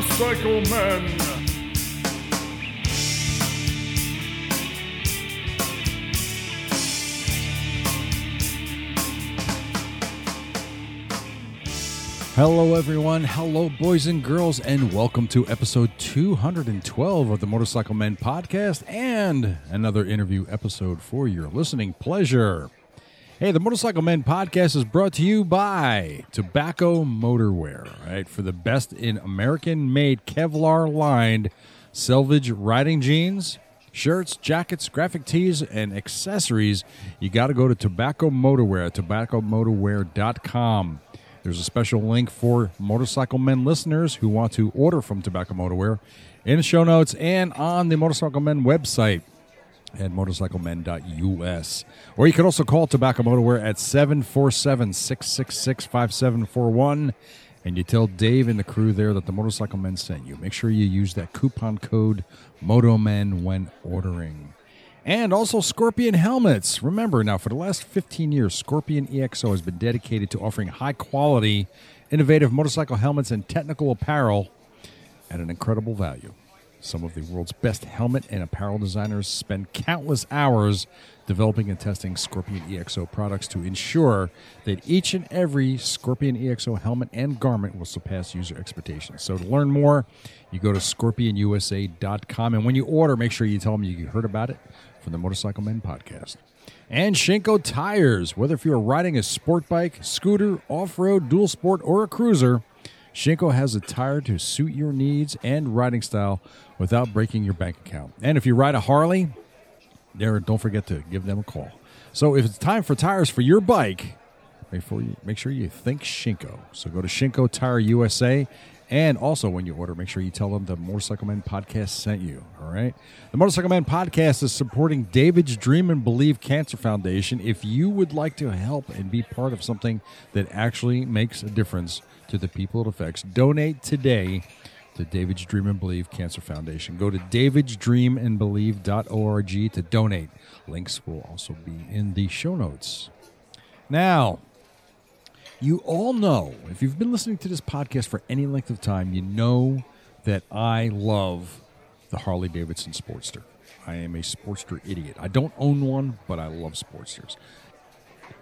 Motorcycle. Hello, everyone. Hello, boys and girls, and welcome to episode 212 of the Motorcycle Men podcast and another interview episode for your listening pleasure. Hey, the Motorcycle Men podcast is brought to you by Tobacco Motorwear, right? For the best in American made Kevlar lined selvage riding jeans, shirts, jackets, graphic tees, and accessories, you got to go to Tobacco Motorwear, at tobaccomotorwear.com. There's a special link for Motorcycle Men listeners who want to order from Tobacco Motorwear in the show notes and on the Motorcycle Men website at motorcyclemen.us. Or you can also call Tobacco Motorwear at 747 666 5741 and you tell Dave and the crew there that the Motorcycle Men sent you. Make sure you use that coupon code MOTOMEN when ordering. And also Scorpion helmets. Remember now, for the last 15 years, Scorpion EXO has been dedicated to offering high quality, innovative motorcycle helmets and technical apparel at an incredible value. Some of the world's best helmet and apparel designers spend countless hours developing and testing Scorpion EXO products to ensure that each and every Scorpion EXO helmet and garment will surpass user expectations. So to learn more, you go to scorpionusa.com and when you order, make sure you tell them you heard about it from the Motorcycle Men podcast. And Shinko tires. Whether if you're riding a sport bike, scooter, off-road, dual sport, or a cruiser, Shinko has a tire to suit your needs and riding style without breaking your bank account. And if you ride a Harley, there don't forget to give them a call. So if it's time for tires for your bike, before you make sure you think Shinko. So go to Shinko Tire USA. And also, when you order, make sure you tell them the Motorcycle Man podcast sent you. All right. The Motorcycle Man podcast is supporting David's Dream and Believe Cancer Foundation. If you would like to help and be part of something that actually makes a difference to the people it affects, donate today to David's Dream and Believe Cancer Foundation. Go to davidsdreamandbelieve.org to donate. Links will also be in the show notes. Now, you all know, if you've been listening to this podcast for any length of time, you know that I love the Harley Davidson Sportster. I am a Sportster idiot. I don't own one, but I love Sportsters.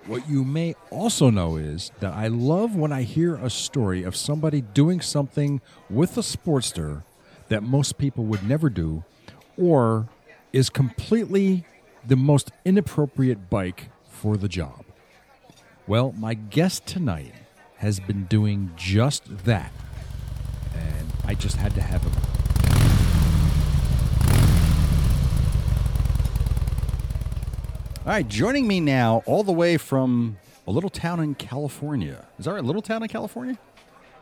What you may also know is that I love when I hear a story of somebody doing something with a Sportster that most people would never do or is completely the most inappropriate bike for the job. Well, my guest tonight has been doing just that. And I just had to have him. All right, joining me now, all the way from a little town in California. Is that right? Little town in California?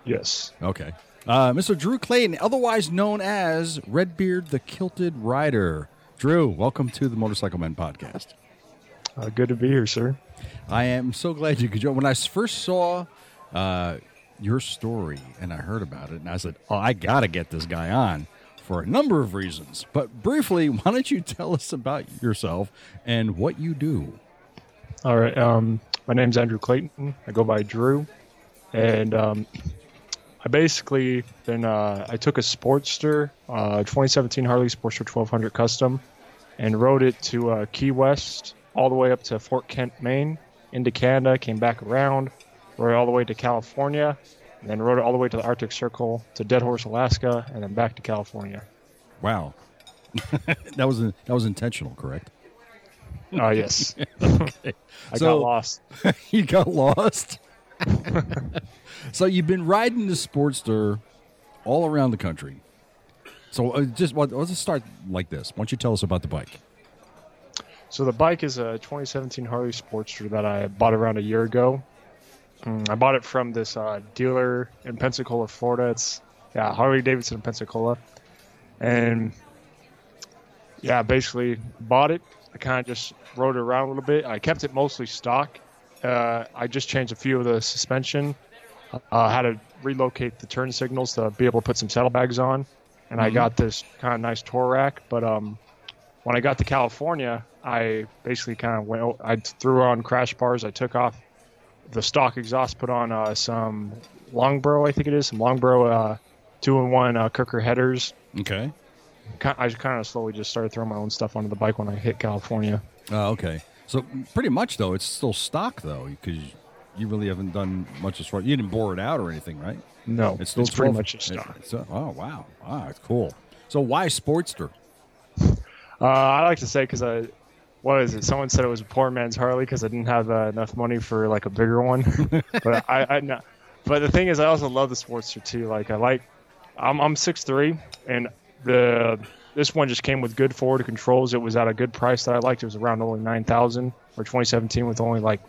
Yes. Okay. Uh, Mr. Drew Clayton, otherwise known as Redbeard the Kilted Rider. Drew, welcome to the Motorcycle Men podcast. Uh, good to be here, sir. I am so glad you could join. When I first saw uh, your story and I heard about it, and I said, "Oh, I got to get this guy on." For a number of reasons, but briefly, why don't you tell us about yourself and what you do? All right. Um, my name's Andrew Clayton. I go by Drew, and um, I basically then uh, I took a Sportster, uh, 2017 Harley Sportster 1200 Custom, and rode it to uh, Key West, all the way up to Fort Kent, Maine, into Canada, came back around, rode all the way to California, and then rode it all the way to the Arctic Circle, to Deadhorse, Alaska, and then back to California. Wow, that was that was intentional, correct? Uh, yes. Okay. I So- got lost. you got lost. so you've been riding the Sportster all around the country. So uh, just well, let's start like this. Why don't you tell us about the bike? So the bike is a 2017 Harley Sportster that I bought around a year ago. Mm, I bought it from this uh, dealer in Pensacola, Florida. It's yeah Harley Davidson in Pensacola, and yeah, basically bought it. I kind of just rode it around a little bit. I kept it mostly stock. Uh, I just changed a few of the suspension. Uh, had to relocate the turn signals to be able to put some saddlebags on, and I got this kind of nice tour rack. But um, when I got to California, I basically kind of went. I threw on crash bars. I took off the stock exhaust, put on uh, some Longborough, I think it is, some Longborough uh, two and one uh, Kerker headers. Okay. I kind of slowly just started throwing my own stuff onto the bike when I hit California. Oh, okay. So pretty much though, it's still stock though, because you really haven't done much as far. You didn't bore it out or anything, right? No, It's still it's pretty much stock. it's- it's, uh, oh wow, wow, it's cool. So why Sportster? Uh, I like to say because I, what is it? Someone said it was a poor man's Harley because I didn't have uh, enough money for like a bigger one. but I, I no. But the thing is, I also love the Sportster too. Like I like, I'm I'm six three, and the this one just came with good forward controls. It was at a good price that I liked. It was around only nine thousand for 2017 with only like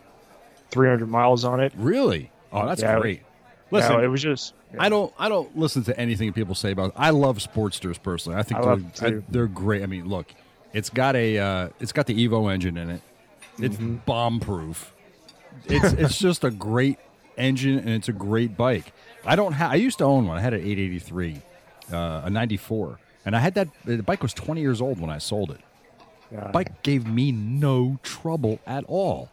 300 miles on it. Really? Oh, that's Yeah, great. Yeah, Listen, it was just. I don't I don't listen to anything people say about. I love Sportsters personally. I think I they're, love them, too. I- they're great. I mean, look, it's got a uh, it's got the Evo engine in it. It's Mm-hmm. bomb proof. It's it's just a great engine and it's a great bike. I don't have. I used to own one. I had an 883, uh, a 94, and I had that. The bike was 20 years old when I sold it. Bike gave me no trouble at all.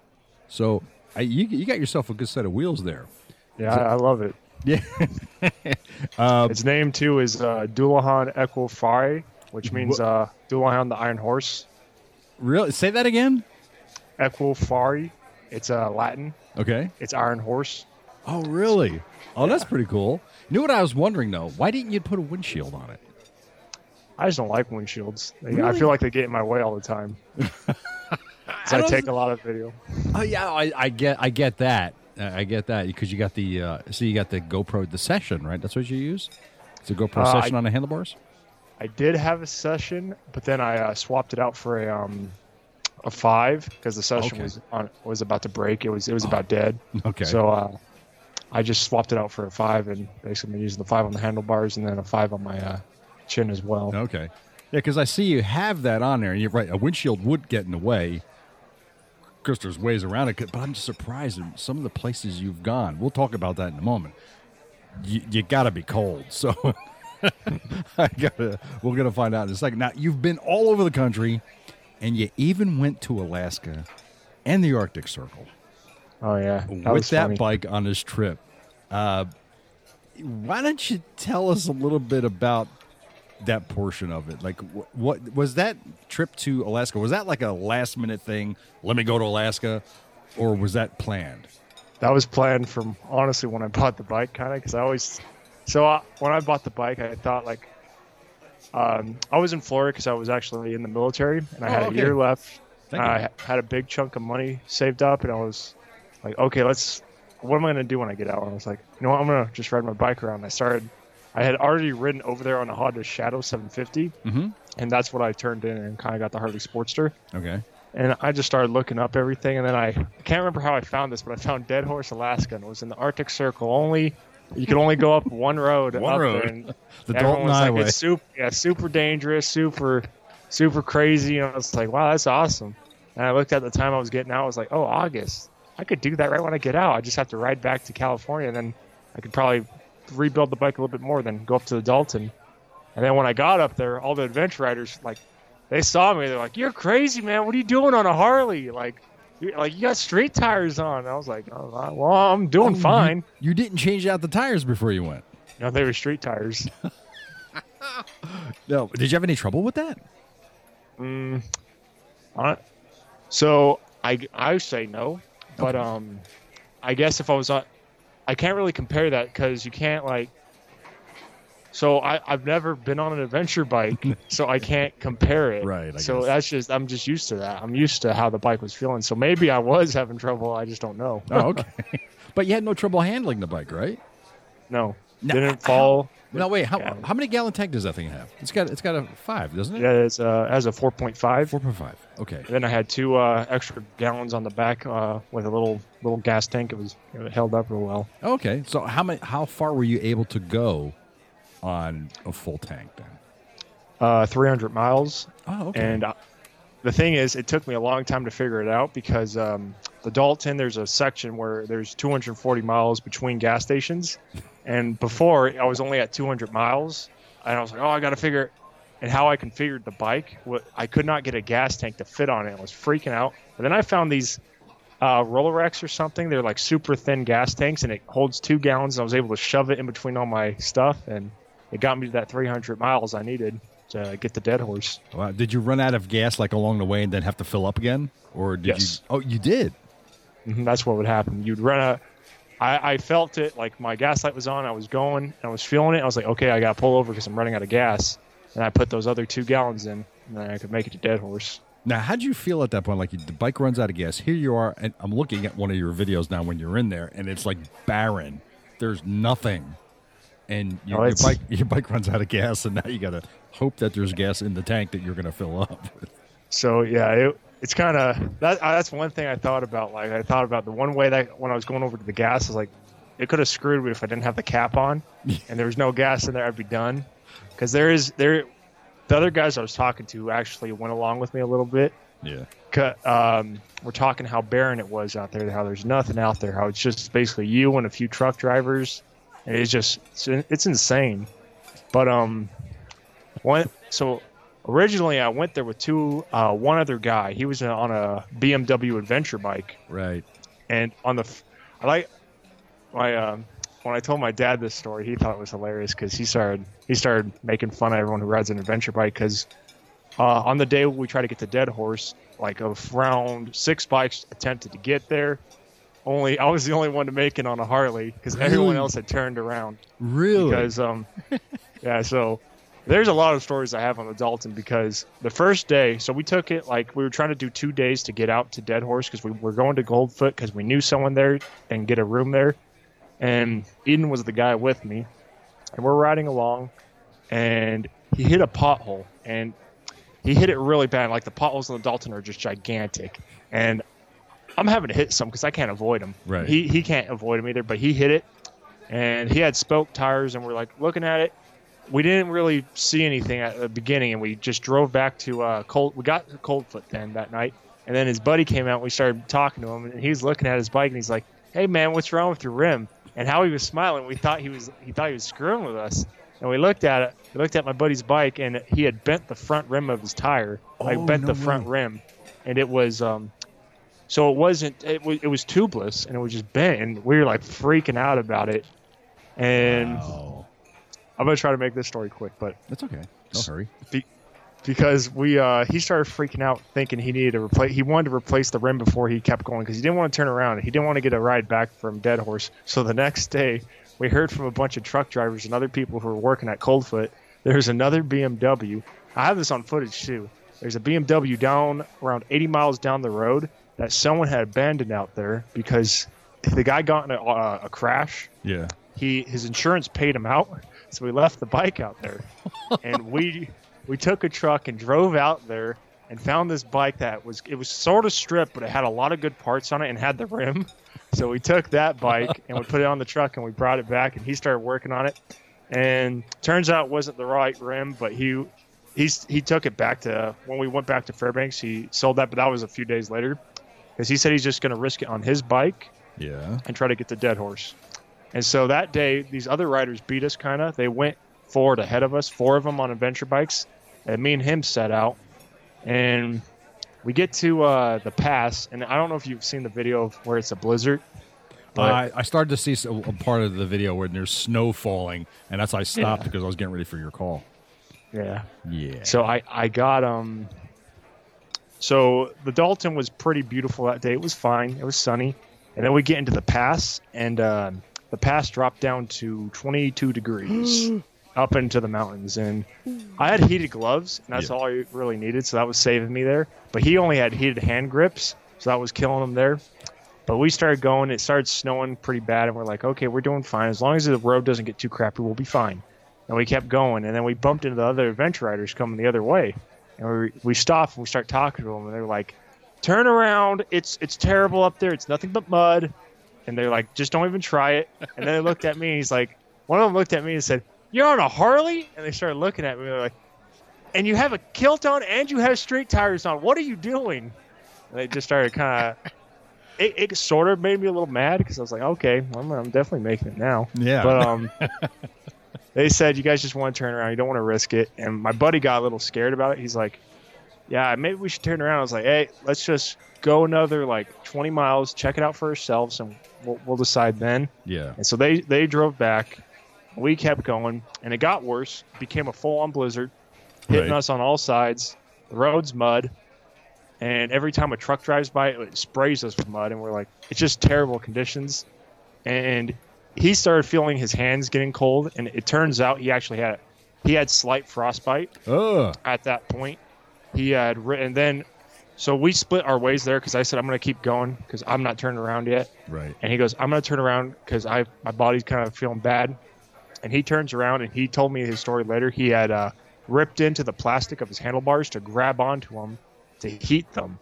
So I, you you got yourself a good set of wheels there. Yeah, I, I love it. Yeah. its name too is uh, Dulahan Equifari, which means uh, Dulahan the Iron Horse. Really? Say that again. Equifari, it's uh, Latin. Okay. It's Iron Horse. Oh, really? Oh, that's pretty cool. You know what I was wondering though? Why didn't you put a windshield on it? I just don't like windshields. They- I feel like they get in my way all the time. I, don't- take a lot of video. Oh yeah, I, I get I get that. I get that because you got the uh, so you got the GoPro the session right. That's what you use. It's a GoPro Uh, session I- on the handlebars. I did have a session, but then I uh, swapped it out for a um, a five because the session Okay. was on was about to break. It was it was about dead. Okay. So uh, I just swapped it out for a five, and basically been using the five on the handlebars and then a five on my uh, chin as well. okay. Yeah, because I see you have that on there, and you're right. A windshield would get in the way. Because there's ways around it, but I'm just surprised at some of the places you've gone. We'll talk about that in a moment. You, you got to be cold, so I gotta. We're gonna find out in a second. Now you've been all over the country, and you even went to Alaska and the Arctic Circle Oh yeah, that with that funny. bike on this trip. Uh, why don't you tell us a little bit about that portion of it? Like, wh- what was that trip to Alaska? Was that like a last minute thing? Let me go to Alaska, or was that planned? That was planned from honestly when I bought the bike, kind of because I always. So uh, when I bought the bike, I thought like, um, I was in Florida because I was actually in the military and I Oh, had okay. a year left. Thank and you. I had a big chunk of money saved up, and I was like, okay, let's. What am I gonna do when I get out? And I was like, you know what? I'm gonna just ride my bike around. And I started. I had already ridden over there on a Honda Shadow 750, Mm-hmm. and that's what I turned in and kind of got the Harley Sportster. Okay. and I just started looking up everything, and then I, I can't remember how I found this, but I found Deadhorse, Alaska, and it was in the Arctic Circle. Only you could only go up one road. One up road. there, and The Dalton was Highway. Like, it's super, yeah, super dangerous, super, super crazy. And I was like, wow, that's awesome. And I looked at the time I was getting out. I was like, oh, August. I could do that right when I get out. I just have to ride back to California, and then I could probably rebuild the bike a little bit more, then go up to the Dalton. And then when I got up there, all the adventure riders like they saw me. They're like, "You're crazy, man! What are you doing on a Harley? Like, like you got street tires on." I was like, oh, "Well, I'm doing Oh, fine." You, didn't change out the tires before you went. No, they were street tires. No. Did you have any trouble with that? mm, uh, so I I say no, but um, I guess if I was on, I can't really compare that because you can't like. So I, I've never been on an adventure bike, so I can't compare it. Right, I so guess. that's just I'm just used to that. I'm used to how the bike was feeling. So maybe I was having trouble. I just don't know. Oh, okay. but you had no trouble handling the bike, right? No, No, didn't fall. No, wait. How, Yeah. how many gallon tank does that thing have? It's got it's got a five, doesn't it? Yeah, it's uh, has a 4.5. Four point five. Okay. Then I had two uh, extra gallons on the back uh, with a little little gas tank. It was it held up real well. Okay. So how many? How far were you able to go on a full tank then? Uh, 300 miles. Oh, okay. And uh, the thing is, it took me a long time to figure it out because um, the Dalton, there's a section where there's 240 miles between gas stations. And before, I was only at 200 miles. And I was like, oh, I got to figure and how I configured the bike. What I could not get a gas tank to fit on it. I was freaking out. And then I found these uh, Rolorex or something. They're like super thin gas tanks, and it holds two gallons. And I was able to shove it in between all my stuff, and it got me to that 300 miles I needed to get the Deadhorse. Wow. Did you run out of gas like along the way and then have to fill up again, or did Yes. you? Oh, you did. Mhm, That's what would happen. You'd run out. I, I felt it like my gas light was on. I was going. I was feeling it. I was like, okay, I got to pull over because I'm running out of gas. And I put those other two gallons in, and then I could make it to Deadhorse. Now, how would you feel at that point? Like the bike runs out of gas. Here you are, and I'm looking at one of your videos now when you're in there, and it's like barren. There's nothing, and your, Oh, your bike your bike runs out of gas, and now you got to hope that there's gas in the tank that you're going to fill up. So yeah, it, it's kind of that. uh, That's one thing I thought about. Like I thought about the one way that when I was going over to the gas, I was like, it could have screwed me if I didn't have the cap on, and there was no gas in there. I'd be done. Because there is there, the other guys I was talking to actually went along with me a little bit. Yeah. Um, we're talking how barren it was out there, how there's nothing out there, how it's just basically you and a few truck drivers, it's just it's, it's insane. But um, one so originally I went there with two uh, one other guy. He was on a BMW adventure bike, right. and on the I like my um when I told my dad this story, he thought it was hilarious because he started he started making fun of everyone who rides an adventure bike because uh, on the day we tried to get to Deadhorse, like around six bikes attempted to get there. Only I was the only one to make it on a Harley because everyone else had turned around. Really? because um yeah so there's a lot of stories i have on the dalton because the first day so we took it like we were trying to do two days to get out to Deadhorse because we were going to Coldfoot because we knew someone there and get a room there. And eden was the guy with me. And we're riding along and he hit a pothole and he hit it really bad. Like the potholes in the dalton are just gigantic. And i'm having to hit some because i can't avoid them Right. he, he can't avoid them either but he hit it and he had spoke tires and we're like looking at it we didn't really see anything at the beginning and we just drove back to uh cold we got to coldfoot then that night and then his buddy came out and we started talking to him and he was looking at his bike and he's like hey man what's wrong with your rim and how he was smiling we thought he was he thought he was screwing with us and we looked at it we looked at my buddy's bike and he had bent the front rim of his tire like Oh, bent no the front way. rim and it was um so it wasn't it was, it was tubeless and it was just bent and we were like freaking out about it and Wow. I'm gonna try to make this story quick, but That's okay. Don't hurry. because we uh, he started freaking out, thinking he needed to replace. He wanted to replace the rim before he kept going because he didn't want to turn around. He didn't want to get a ride back from Deadhorse. So the next day, we heard from a bunch of truck drivers and other people who were working at Coldfoot. There's another BMW. I have this on footage too. There's a BMW down around 80 miles down the road that someone had abandoned out there because the guy got in a, uh, a crash Yeah. he his insurance paid him out, so we left the bike out there, and we we took a truck and drove out there and found this bike that was it was sort of stripped, but it had a lot of good parts on it and had the rim. So we took that bike and we put it on the truck and we brought it back and he started working on it. And turns out it wasn't the right rim, but he he's he took it back to when we went back to Fairbanks. He sold that, but that was a few days later because he said he's just going to risk it on his bike Yeah. and try to get the Deadhorse. And so that day, these other riders beat us kind of. They went forward ahead of us, four of them on adventure bikes, and me and him set out. And we get to uh, the pass, and I don't know if you've seen the video of where it's a blizzard. But I, I started to see a part of the video where there's snow falling, and that's why I stopped Yeah. because I was getting ready for your call. yeah, Yeah. So I I got um. So the Dalton was pretty beautiful that day. It was fine. It was sunny, and then we get into the pass, and um the pass dropped down to 22 degrees up into the mountains. And I had heated gloves, and that's Yeah. all I really needed. So that was saving me there. But he only had heated hand grips, so that was killing him there. But we started going. It started snowing pretty bad, and we're like, okay, we're doing fine. As long as the road doesn't get too crappy, we'll be fine. And we kept going, and then we bumped into the other adventure riders coming the other way, and we we stopped and we start talking to them, and they're like, "Turn around! It's it's terrible up there. It's nothing but mud." And they're like, "Just don't even try it." And then they looked at me. And he's like, one of them looked at me and said, "You're on a Harley?" And they started looking at me. They're like, "And you have a kilt on, and you have street tires on. What are you doing?" And they just started kind of. It, it sort of made me a little mad because I was like, okay, well, I'm, I'm definitely making it now. Yeah. But um, they said you guys just want to turn around. You don't want to risk it. And my buddy got a little scared about it. He's like, yeah, maybe we should turn around. I was like, hey, let's just go another like 20 miles, check it out for ourselves, and we'll, we'll decide then. yeah. And so they they drove back, We kept going, and it got worse. It became a full-on blizzard, hitting Right. us on all sides. The road's mud, and every time a truck drives by, it sprays us with mud, and we're like, it's just terrible conditions. And he started feeling his hands getting cold, and it turns out he actually had he had slight frostbite Ugh. at that point. He had written, and then so we split our ways there because I said I'm going to keep going because I'm not turning around yet. Right. And he goes, I'm going to turn around because I my body's kind of feeling bad. And he turns around and he told me his story later. He had uh, ripped into the plastic of his handlebars to grab onto them to heat them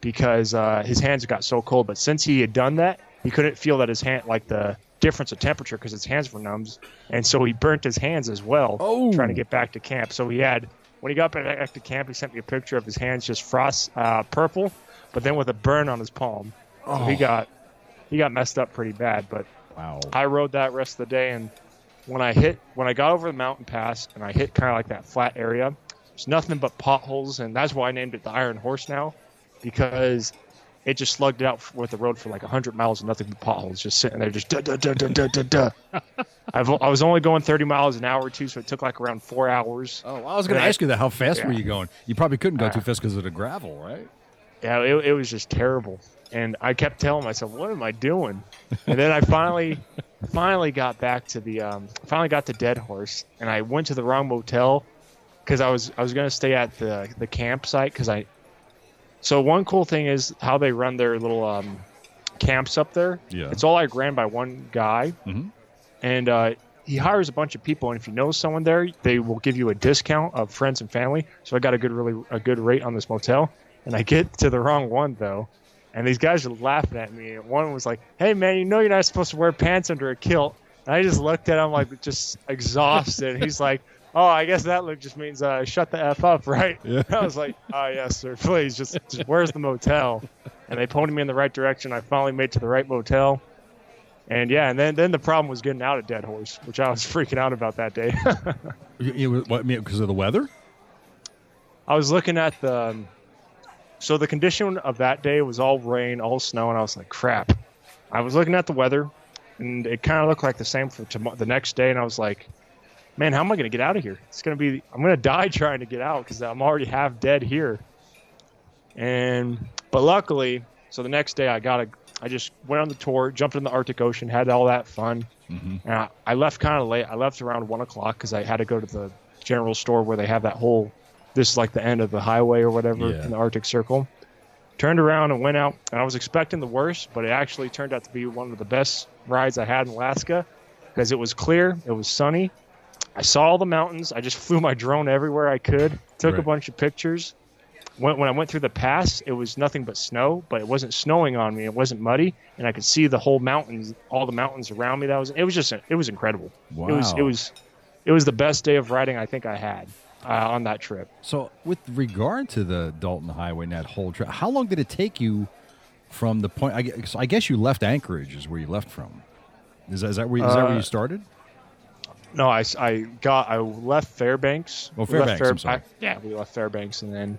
because uh, his hands got so cold. But since he had done that, he couldn't feel that his hand, like the difference of temperature, because his hands were numb, and so he burnt his hands as well, Oh. trying to get back to camp. So he had when he got back to camp, he sent me a picture of his hands just frost uh, purple, but then with a burn on his palm. So he Oh. got he got messed up pretty bad, but Wow. I rode that rest of the day, and when I hit, when I got over the mountain pass, and I hit kind of like that flat area, there's nothing but potholes, and that's why I named it the Iron Horse now, because it just slugged it out with the road for like 100 miles and nothing but potholes, just sitting there, just da da da da da da da. I've, I was only going 30 miles an hour or two, so it took like around four hours. Oh, I was going to ask you that. How fast were you going? You probably couldn't go Uh, too fast because of the gravel, right? yeah, it, it was just terrible. And I kept telling myself, "What am I doing?" And then I finally, finally got back to the, um, finally got to Deadhorse, and I went to the wrong motel because I was I was gonna stay at the the campsite because I. So one cool thing is how they run their little um, camps up there. Yeah. It's all like ran by one guy, Mhm. and uh, he hires a bunch of people. And if you know someone there, they will give you a discount of friends and family. So I got a good really a good rate on this motel. And I get to the wrong one though, and these guys are laughing at me. And one was like, "Hey man, you know you're not supposed to wear pants under a kilt." And I just looked at him like just exhausted. He's like. Oh, I guess that look just means uh, shut the f up, right? Yeah. I was like, "Oh yes, sir. Please, just, just where's the motel?" And they pointed me in the right direction. I finally made it to the right motel. And yeah, and then then the problem was getting out of Deadhorse, which I was freaking out about that day. You, you, what, because of the weather? I was looking at the um, so the condition of that day was all rain, all snow, and I was like, crap. I was looking at the weather, and it kind of looked like the same for tomorrow, the next day, and I was like, man, how am I going to get out of here? It's going to be I'm going to die trying to get out because I'm already half dead here. And but luckily, so the next day I got a I just went on the tour, jumped in the Arctic Ocean, had all that fun. Mhm. And I, I left kind of late. I left around one o'clock because I had to go to the general store where they have that whole. This is like the end of the highway or whatever Yeah. in the Arctic Circle. Turned around and went out, and I was expecting the worst, but it actually turned out to be one of the best rides I had in Alaska because it was clear, it was sunny. I saw all the mountains. I just flew my drone everywhere I could. Took a bunch of pictures. When, when I went through the pass, it was nothing but snow, but it wasn't snowing on me. It wasn't muddy, and I could see the whole mountains, all the mountains around me. That was it was just it was incredible. Wow. It was it was it was the best day of riding I think I had uh, on that trip. So, with regard to the Dalton Highway and that whole trip, how long did it take you from the point? I guess, I guess you left Anchorage, is where you left from. Is that, is that where, is that where Uh, you started? No, I, I got I left Fairbanks. Oh, We left Fairbanks, I'm sorry. I- yeah, we left Fairbanks, and then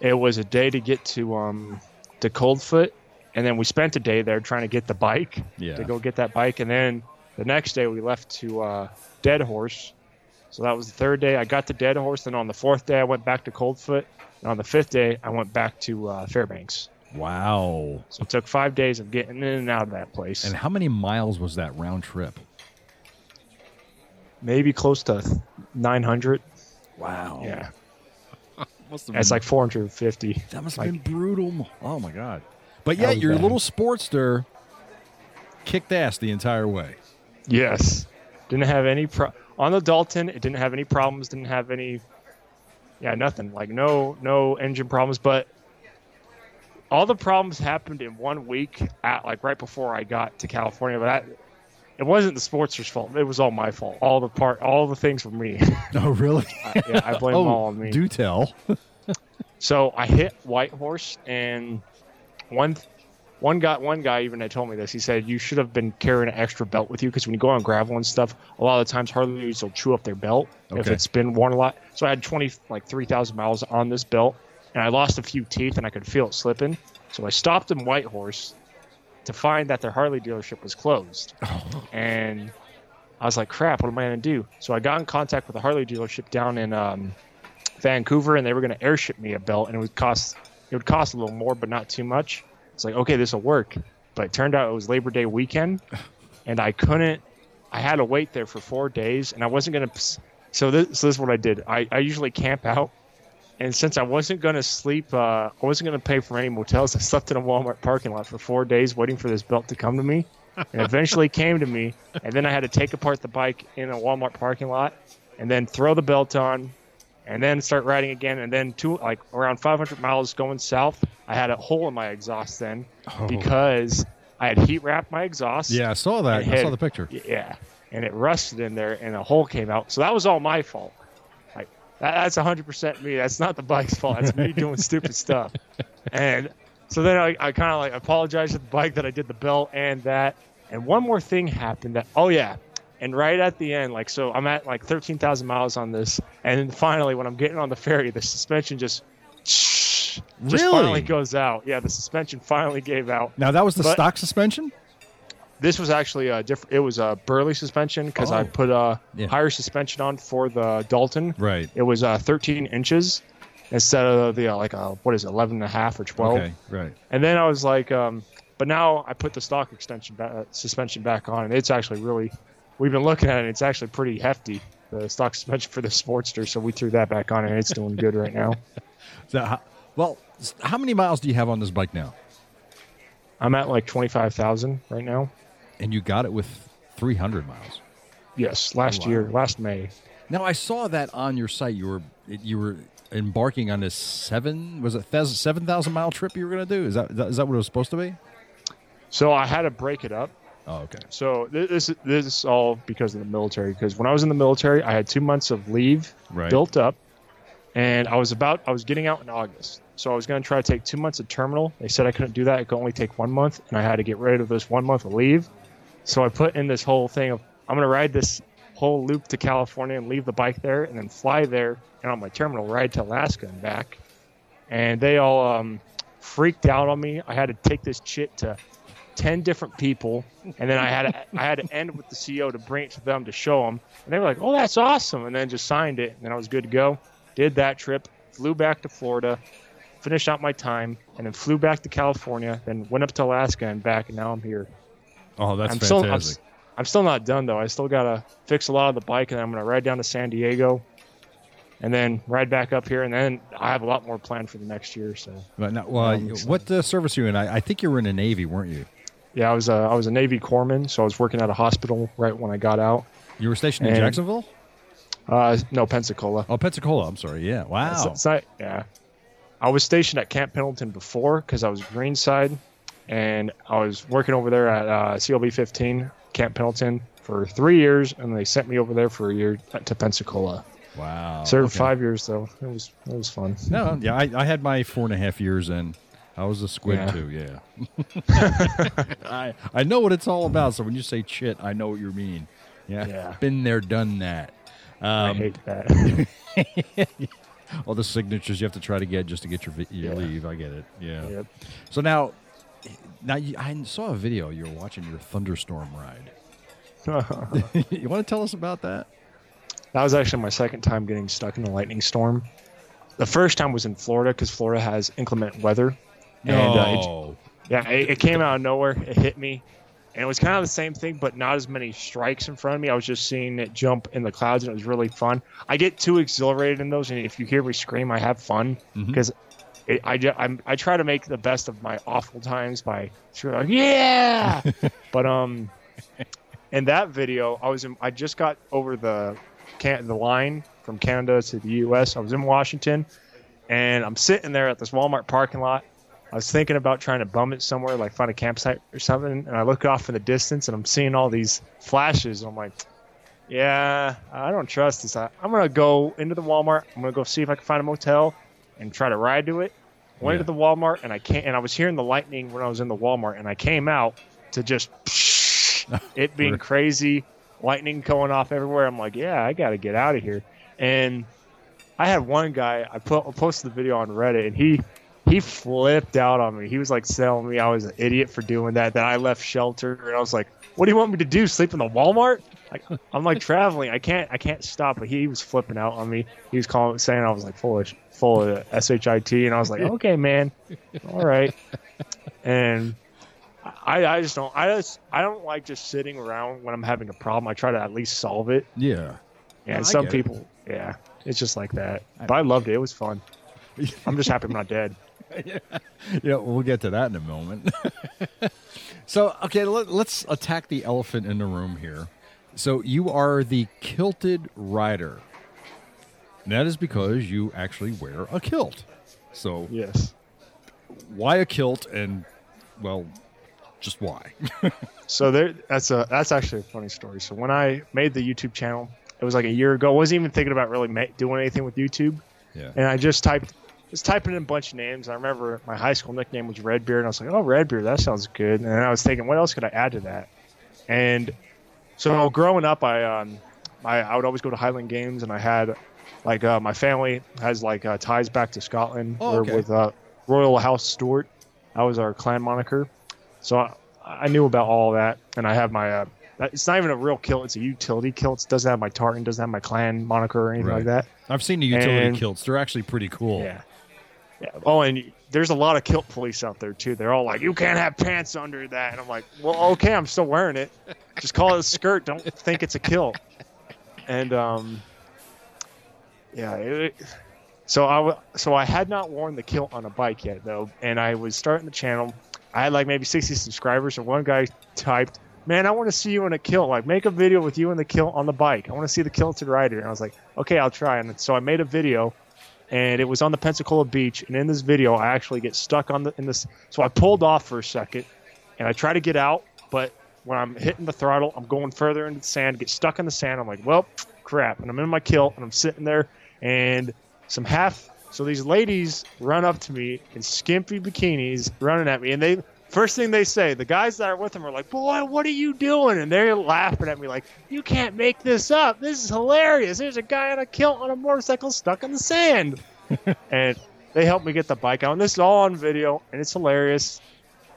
it was a day to get to um to Coldfoot, and then we spent a day there trying to get the bike Yeah. to go get that bike, and then the next day we left to uh, Deadhorse. So that was the third day. I got to Deadhorse, and on the fourth day I went back to Coldfoot, and on the fifth day I went back to uh, Fairbanks. Wow. So it took five days of getting in and out of that place. And how many miles was that round trip? Maybe close to 900. Wow. Yeah, Must have it's like 450. that must like- have been brutal. Oh my god. But That yeah, your bad. little Sportster kicked ass the entire way. Yes. Didn't have any pro on the Dalton. It didn't have any problems. Didn't have any. Yeah, nothing. Like no no engine problems. But all the problems happened in one week. At like right before I got to California. But I, it wasn't the Sportster's fault. It was all my fault. All the part. All the things were me. Oh really? I, uh, yeah, I blame oh, them all on me. do tell. So I hit Whitehorse, and one one guy one guy even had told me this. He said you should have been carrying an extra belt with you because when you go on gravel and stuff, a lot of the times Harley will chew up their belt if it's been worn a lot. So I had twenty like three thousand miles on this belt, and I lost a few teeth, and I could feel it slipping. So I stopped in Whitehorse to find that their Harley dealership was closed, and I was like, crap, what am I going to do? So I got in contact with a Harley dealership down in um, Vancouver, and they were going to airship me a belt, and it would cost it would cost a little more, but not too much. It's like, okay, this will work. But it turned out it was Labor Day weekend, and I couldn't. I had to wait there for four days, and I wasn't going to. So this, so this is what I did. I, I usually camp out, and since I wasn't going to sleep, uh, I wasn't going to pay for any motels. I slept in a Walmart parking lot for four days, waiting for this belt to come to me and eventually came to me. And then I had to take apart the bike in a Walmart parking lot, and then throw the belt on, and then start riding again. And then two like around 500 miles going south, I had a hole in my exhaust then Oh. because I had heat wrapped my exhaust. Yeah, I saw that. I saw the picture. Yeah, and it rusted in there, and a hole came out. So that was all my fault. That's 100 percent me. That's not the bike's fault. That's me doing stupid stuff. And so then I, I kind of like apologized to the bike that I did the belt and that. And one more thing happened that oh yeah, and right at the end, like so I'm at like 13,000 miles on this, and then finally when I'm getting on the ferry, the suspension just just Really? finally goes out. Yeah, the suspension finally gave out. Now that was the But- stock suspension. This was actually a different. It was a Burley suspension because I Oh. put a Yeah. higher suspension on for the Dalton. Right. It was uh, 13 inches instead of the uh, like uh, what is it, 11 and a half or 12. okay. Right. And then I was like, um, but now I put the stock extension ba- uh, suspension back on, and it's actually really. We've been looking at it. It's actually pretty hefty. The stock suspension for the Sportster, so we threw that back on, and it's doing good right now. So, how, well, how many miles do you have on this bike now? I'm at like 25,000 right now. And you got it with 300 miles. Yes, last wow. year, last May. Now I saw that on your site. You were you were embarking on this seven was it seven thousand mile trip you were going to do? Is that is that what it was supposed to be? So I had to break it up. Oh, okay. So this this is all because of the military. Because when I was in the military, I had two months of leave Right. built up, and I was about I was getting out in August. So I was going to try to take two months of terminal. They said I couldn't do that. I could only take one month, and I had to get rid of this one month of leave. So I put in this whole thing of I'm going to ride this whole loop to California and leave the bike there, and then fly there, and on my terminal ride to Alaska and back. And they all um, freaked out on me. I had to take this chit to ten different people, and then I had to, I had to end with the CO to bring it to them to show them, and they were like, "Oh, that's awesome!" And then just signed it, and then I was good to go. Did that trip, flew back to Florida, finished out my time, and then flew back to California, then went up to Alaska and back, and now I'm here. Oh, that's I'm still I'm, fantastic. I'm still not done though. I still gotta fix a lot of the bike, and I'm gonna ride down to San Diego, and then ride back up here, and then I have a lot more planned for the next year. So But now, well, what uh, service are you in? I, I think you were in the Navy, weren't you? yeah, I was a I was a Navy corpsman, so I was working at a hospital right when I got out. You were stationed in Jacksonville. Uh, no, Pensacola. Oh, Pensacola. I'm sorry. Yeah. Wow. It's, it's not, yeah. I was stationed at Camp Pendleton before because I was Greenside, and I was working over there at uh, CLB 15 Camp Pendleton for three years, and they sent me over there for a year to Pensacola. wow. Served Okay. five years though. It was it was fun. No, yeah, I, I had my four and a half years in. I was a squid Yeah. too. Yeah. I I know what it's all about. So when you say chit, I know what you mean. Yeah. Yeah. Been there, done that. I Um, hate that. all the signatures you have to try to get just to get your, your Yeah. leave. I get it. Yeah. yep. So now, now you, I saw a video. You were watching your thunderstorm ride. you want to tell us about that? That was actually my second time getting stuck in a lightning storm. The first time was in Florida because Florida has inclement weather. And, uh, it- No. Yeah, it, it came out of nowhere. It hit me, and it was kind of the same thing, but not as many strikes in front of me. I was just seeing it jump in the clouds, and it was really fun. I get too exhilarated in those, and if you hear me scream, I have fun because it, I I'm, I try to make the best of my awful times by screaming like yeah. but um, in that video, I was in, I just got over the can the line from Canada to the U.S. I was in Washington, and I'm sitting there at this Walmart parking lot. I was thinking about trying to bum it somewhere, like find a campsite or something, and I look off in the distance and I'm seeing all these flashes. And I'm like, yeah, I don't trust this. I, I'm gonna go into the Walmart. I'm gonna go see if I can find a motel and try to ride to it. Went Yeah. to the Walmart and I can't. And I was hearing the lightning when I was in the Walmart, and I came out to just it being crazy, lightning going off everywhere. I'm like, yeah, I got to get out of here. And I had one guy. I put I posted the video on Reddit, and he he flipped out on me. He was like telling me I was an idiot for doing that. That I left shelter, and I was like, "What do you want me to do? Sleep in the Walmart?" Like, I'm like traveling. I can't. I can't stop. But he was flipping out on me. He was calling, saying I was like full of full of shit, and I was like, "Okay, man, all right." And I, I just don't. I just I don't like just sitting around when I'm having a problem. I try to at least solve it. Yeah. Yeah. No, and some get it. people, yeah, it's just like that. But I loved it. It was fun. I'm just happy I'm not dead. Yeah, we'll get to that in a moment. so, okay, let, let's attack the elephant in the room here. So, you are the kilted rider. And that is because you actually wear a kilt. So, Yes. why a kilt and, well, just why? So there, that's a that's actually a funny story. So when I made the YouTube channel, it was like a year ago. I wasn't even thinking about really ma- doing anything with YouTube, yeah. and I just typed, was typing in a bunch of names. I remember my high school nickname was Redbeard, and I was like, oh, Redbeard, that sounds good. And I was thinking, what else could I add to that? And so growing up, I um, I, I would always go to Highland Games, and I had like uh, my family has like uh, ties back to Scotland. Oh, okay. with uh, Royal House Stuart. That was our clan moniker. So I, I knew about all that, and I have my. Uh, it's not even a real kilt; it's a utility kilt. It doesn't have my tartan, doesn't have my clan moniker or anything Right. like that. I've seen the utility And- kilts. They're actually pretty cool. Yeah. Yeah. Oh, and there's a lot of kilt police out there too. They're all like, "You can't have pants under that," and I'm like, "Well, okay, I'm still wearing it. Just call it a skirt. Don't think it's a kilt." And um, yeah. It, so I w- so I had not worn the kilt on a bike yet though, and I was starting the channel. I had like maybe 60 subscribers, and one guy typed, "Man, I want to see you in a kilt. Like, make a video with you in the kilt on the bike. I want to see the kilted rider." And I was like, "Okay, I'll try." And so I made a video and it was on the Pensacola beach. And in this video, I actually get stuck on the in this. So I pulled off for a second, and I try to get out, but when I'm hitting the throttle, I'm going further into the sand, get stuck in the sand. I'm like, well, crap, and I'm in my kilt, and I'm sitting there, and some half. So these ladies run up to me in skimpy bikinis, running at me, and they. First thing they say, the guys that are with them are like, "Boy, what are you doing?" And they're laughing at me like, "You can't make this up. This is hilarious. There's a guy on a kilt on a motorcycle stuck in the sand." and they helped me get the bike out. And this is all on video, and it's hilarious.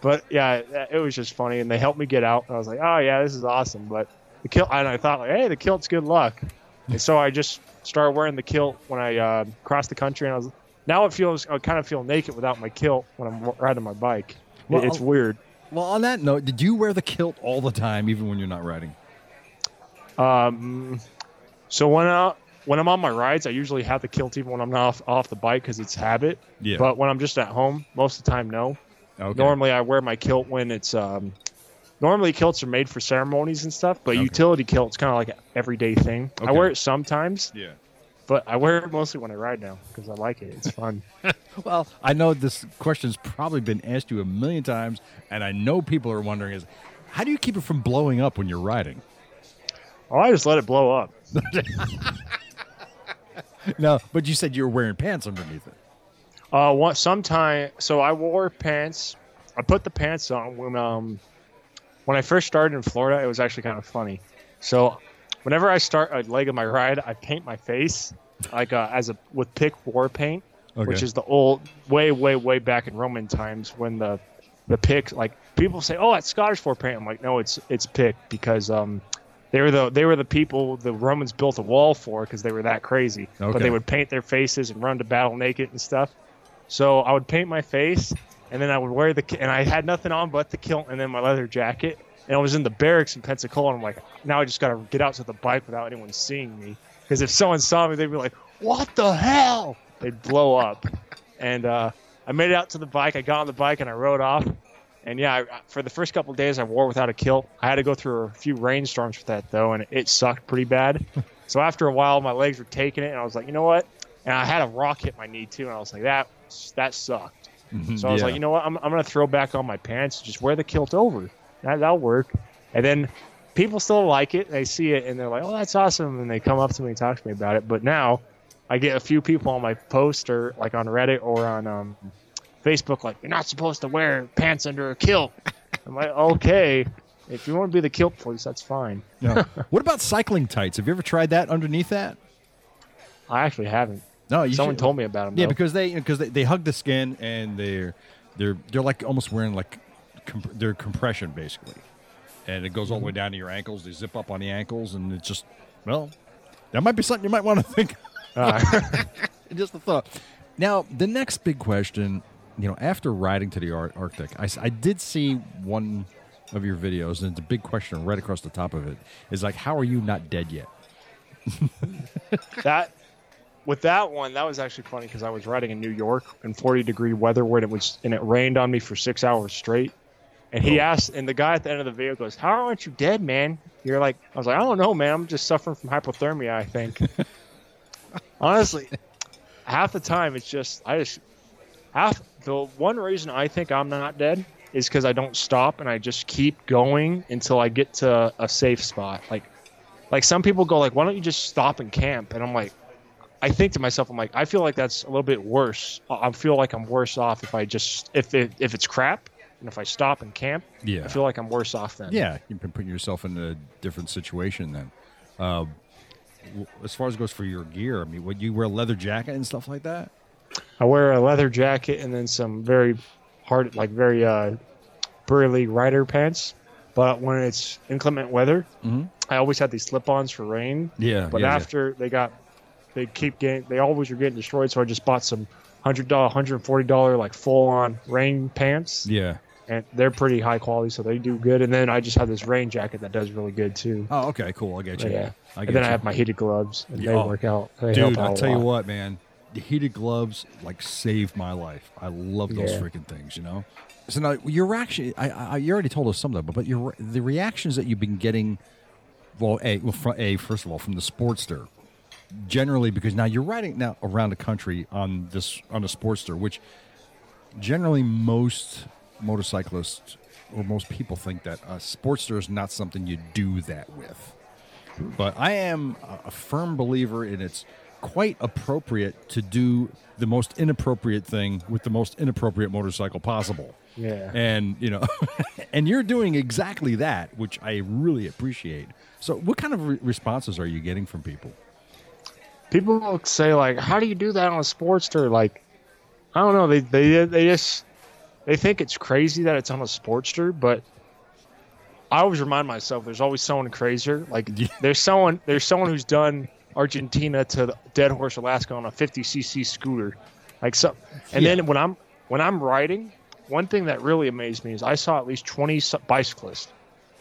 But yeah, it- it was just funny, and they helped me get out. And I was like, "Oh yeah, this is awesome." But the kilt, and I thought like, "Hey, the kilt's good luck." and so I just started wearing the kilt when I uh, crossed the country, and I was now it feels I kind of feel naked without my kilt when I'm riding my bike. Well, it's weird. Well, on that note, did you wear the kilt all the time, even when you're not riding? Um, so when I when I'm on my rides, I usually have the kilt even when I'm not off, off the bike because it's habit. Yeah. But when I'm just at home, most of the time, no. Okay. Normally, I wear my kilt when it's. Um, normally, kilts are made for ceremonies and stuff, but Okay. utility kilt's kind of like an everyday thing. Okay. I wear it sometimes, Yeah. But I wear it mostly when I ride now because I like it. It's fun. Well, I know this question's probably been asked you a million times, and I know people are wondering is how do you keep it from blowing up when you're riding? oh, I just let it blow up. No, but you said you were wearing pants underneath it. Uh, one sometime. So I wore pants. I put the pants on when um when I first started in Florida. It was actually kind of funny. So whenever I start a leg of my ride, I paint my face like uh, as a with Pict war paint, which is the old way way way back in Roman times when the the Pict like people say, oh, that's Scottish war paint. I'm like, no, it's it's Pict because um. They were the they were the people the Romans built a wall for because they were that crazy. But they would paint their faces and run to battle naked and stuff. So I would paint my face, and then I would wear the and I had nothing on but the kilt and then my leather jacket. And I was in the barracks in Pensacola. And I'm like, now I just got to get out to the bike without anyone seeing me. Because if someone saw me, they'd be like, "What the hell?" They'd blow up. And uh, I made it out to the bike. I got on the bike and I rode off. And yeah, I, for the first couple of days, I wore without a kilt. I had to go through a few rainstorms with that though, and it sucked pretty bad. so after a while, my legs were taking it, and I was like, you know what? And I had a rock hit my knee too, and I was like, that that sucked. So I was Yeah. like, you know what? I'm, I'm gonna throw back on my pants, and just wear the kilt over. That that'll work. And then people still like it. They see it and they're like, oh, that's awesome, and they come up to me and talk to me about it. But now, I get a few people on my post or like on Reddit or on um, Facebook like, you're not supposed to wear pants under a kilt. I'm like, okay, if you want to be the kilt police, that's fine. No. what about cycling tights? Have you ever tried that underneath that? I actually haven't. No, you Someone should- told me about them. Yeah, though. because they because they, they hug the skin and they're they're they're like almost wearing like comp- they're compression basically, and it goes all the way down to your ankles. They zip up on the ankles, and it's just well, that might be something you might want to think. Uh, just a thought. Now the next big question, you know, after riding to the Ar- Arctic, I did see one of your videos, and it's a big question right across the top of it. Is like, how are you not dead yet? that with that one, that was actually funny because I was riding in New York in 40 degree weather when it was and it rained on me for six hours straight. And he asked, and the guy at the end of the video goes, "How aren't you dead, man?" You're like, I was like, I don't know, man. I'm just suffering from hypothermia. I think. Honestly, half the time it's just I just half the one reason I think I'm not dead is because I don't stop and I just keep going until I get to a safe spot. Like, like some people go like, why don't you just stop and camp? And I'm like, I think to myself, I'm like, I feel like that's a little bit worse. I I feel like I'm worse off if I just if it if it's crap and if I stop and camp. Yeah. I feel like I'm worse off then. Yeah, you've been putting yourself in a different situation then. Uh, as far as goes for your gear, I mean, would you wear a leather jacket and stuff like that? I wear a leather jacket and then some very hard, like very uh, burly rider pants. But when it's inclement weather, Mhm. I always had these slip-ons for rain. Yeah, But yeah, yeah. after they got, they keep getting, they always were getting destroyed. So I just bought some hundred dollar, hundred forty dollar like full-on rain pants, Yeah. And they're pretty high quality, so they do good. And then I just have this rain jacket that does really good too. Oh, okay, cool. I get you. yeah. I and then you. I have my heated gloves, and Yeah, they oh. work out. They Dude, I'll tell you what, man. The heated gloves like saved my life. I love those Yeah. freaking things. You know. So now your reaction. I, I you already told us some of them, but your the reactions that you've been getting. Well, a well, fr- a first of all from the Sportster, generally because now you're riding now around the country on this on a Sportster, which generally most motorcyclists or most people think that a Sportster is not something you do that with but I am a- a firm believer in it's quite appropriate to do the most inappropriate thing with the most inappropriate motorcycle possible. Yeah. And, you know, and you're doing exactly that, which I really appreciate. So, what kind of re- responses are you getting from people? people say like how do you do that on a sportster like i don't know they they they just they think it's crazy that it's on a sportster but i always remind myself there's always someone crazier like there's someone there's someone who's done argentina to Deadhorse alaska on a 50cc scooter like so and Yeah. then when i'm when i'm riding one thing that really amazed me is i saw at least 20 bicyclists